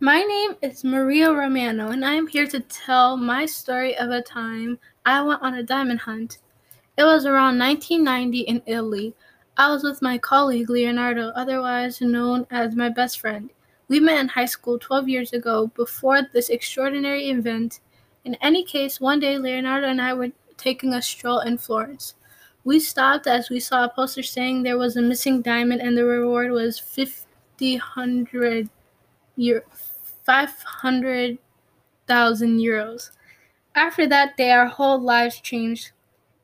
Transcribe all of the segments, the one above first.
My name is Maria Romano, and I am here to tell my story of a time I went on a diamond hunt. It was around 1990 in Italy. I was with my colleague Leonardo, otherwise known as my best friend. We met in high school 12 years ago before this extraordinary event. In any case, one day Leonardo and I were taking a stroll in Florence. We stopped as we saw a poster saying there was a missing diamond and the reward was 5000 euro, 500,000 euros. After that day, our whole lives changed.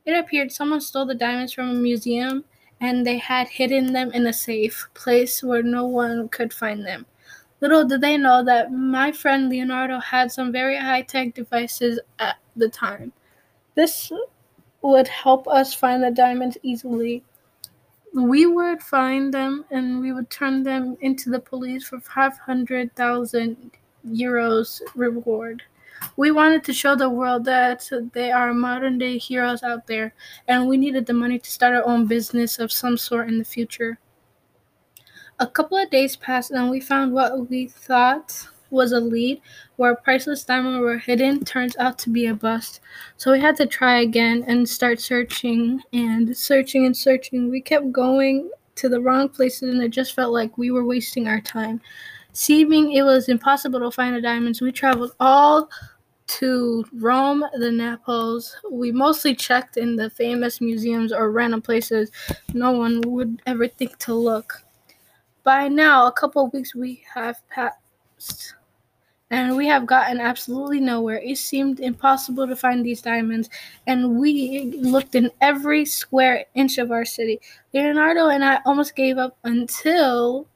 It appeared someone stole the diamonds from a museum and they had hidden them in a safe place where no one could find them. Little did they know that my friend Leonardo had some very high tech devices at the time. This would help us find the diamonds easily. We would find them and we would turn them into the police for 500,000 euros reward. We wanted to show the world that they are modern day heroes out there, and we needed the money to start our own business of some sort in the future. A couple of days passed, and we found what we thought was a lead where a priceless diamond were hidden turns out to be a bust. So we had to try again and start searching and searching and searching. We kept going to the wrong places, and it just felt like we were wasting our time. Seeming it was impossible to find the diamonds, we traveled all to Rome, the Naples. We mostly checked in the famous museums or random places no one would ever think to look. By now, a couple weeks we have passed, and we have gotten absolutely nowhere. It seemed impossible to find these diamonds, and we looked in every square inch of our city. Leonardo and I almost gave up until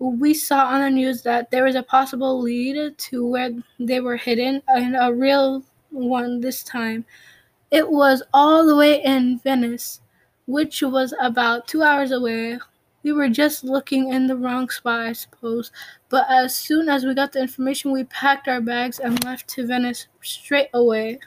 we saw on the news that there was a possible lead to where they were hidden, and a real one this time. It was all the way in Venice, which was about two hours away. We were just looking in the wrong spot, I suppose. But as soon as we got the information, we packed our bags and left to Venice straight away.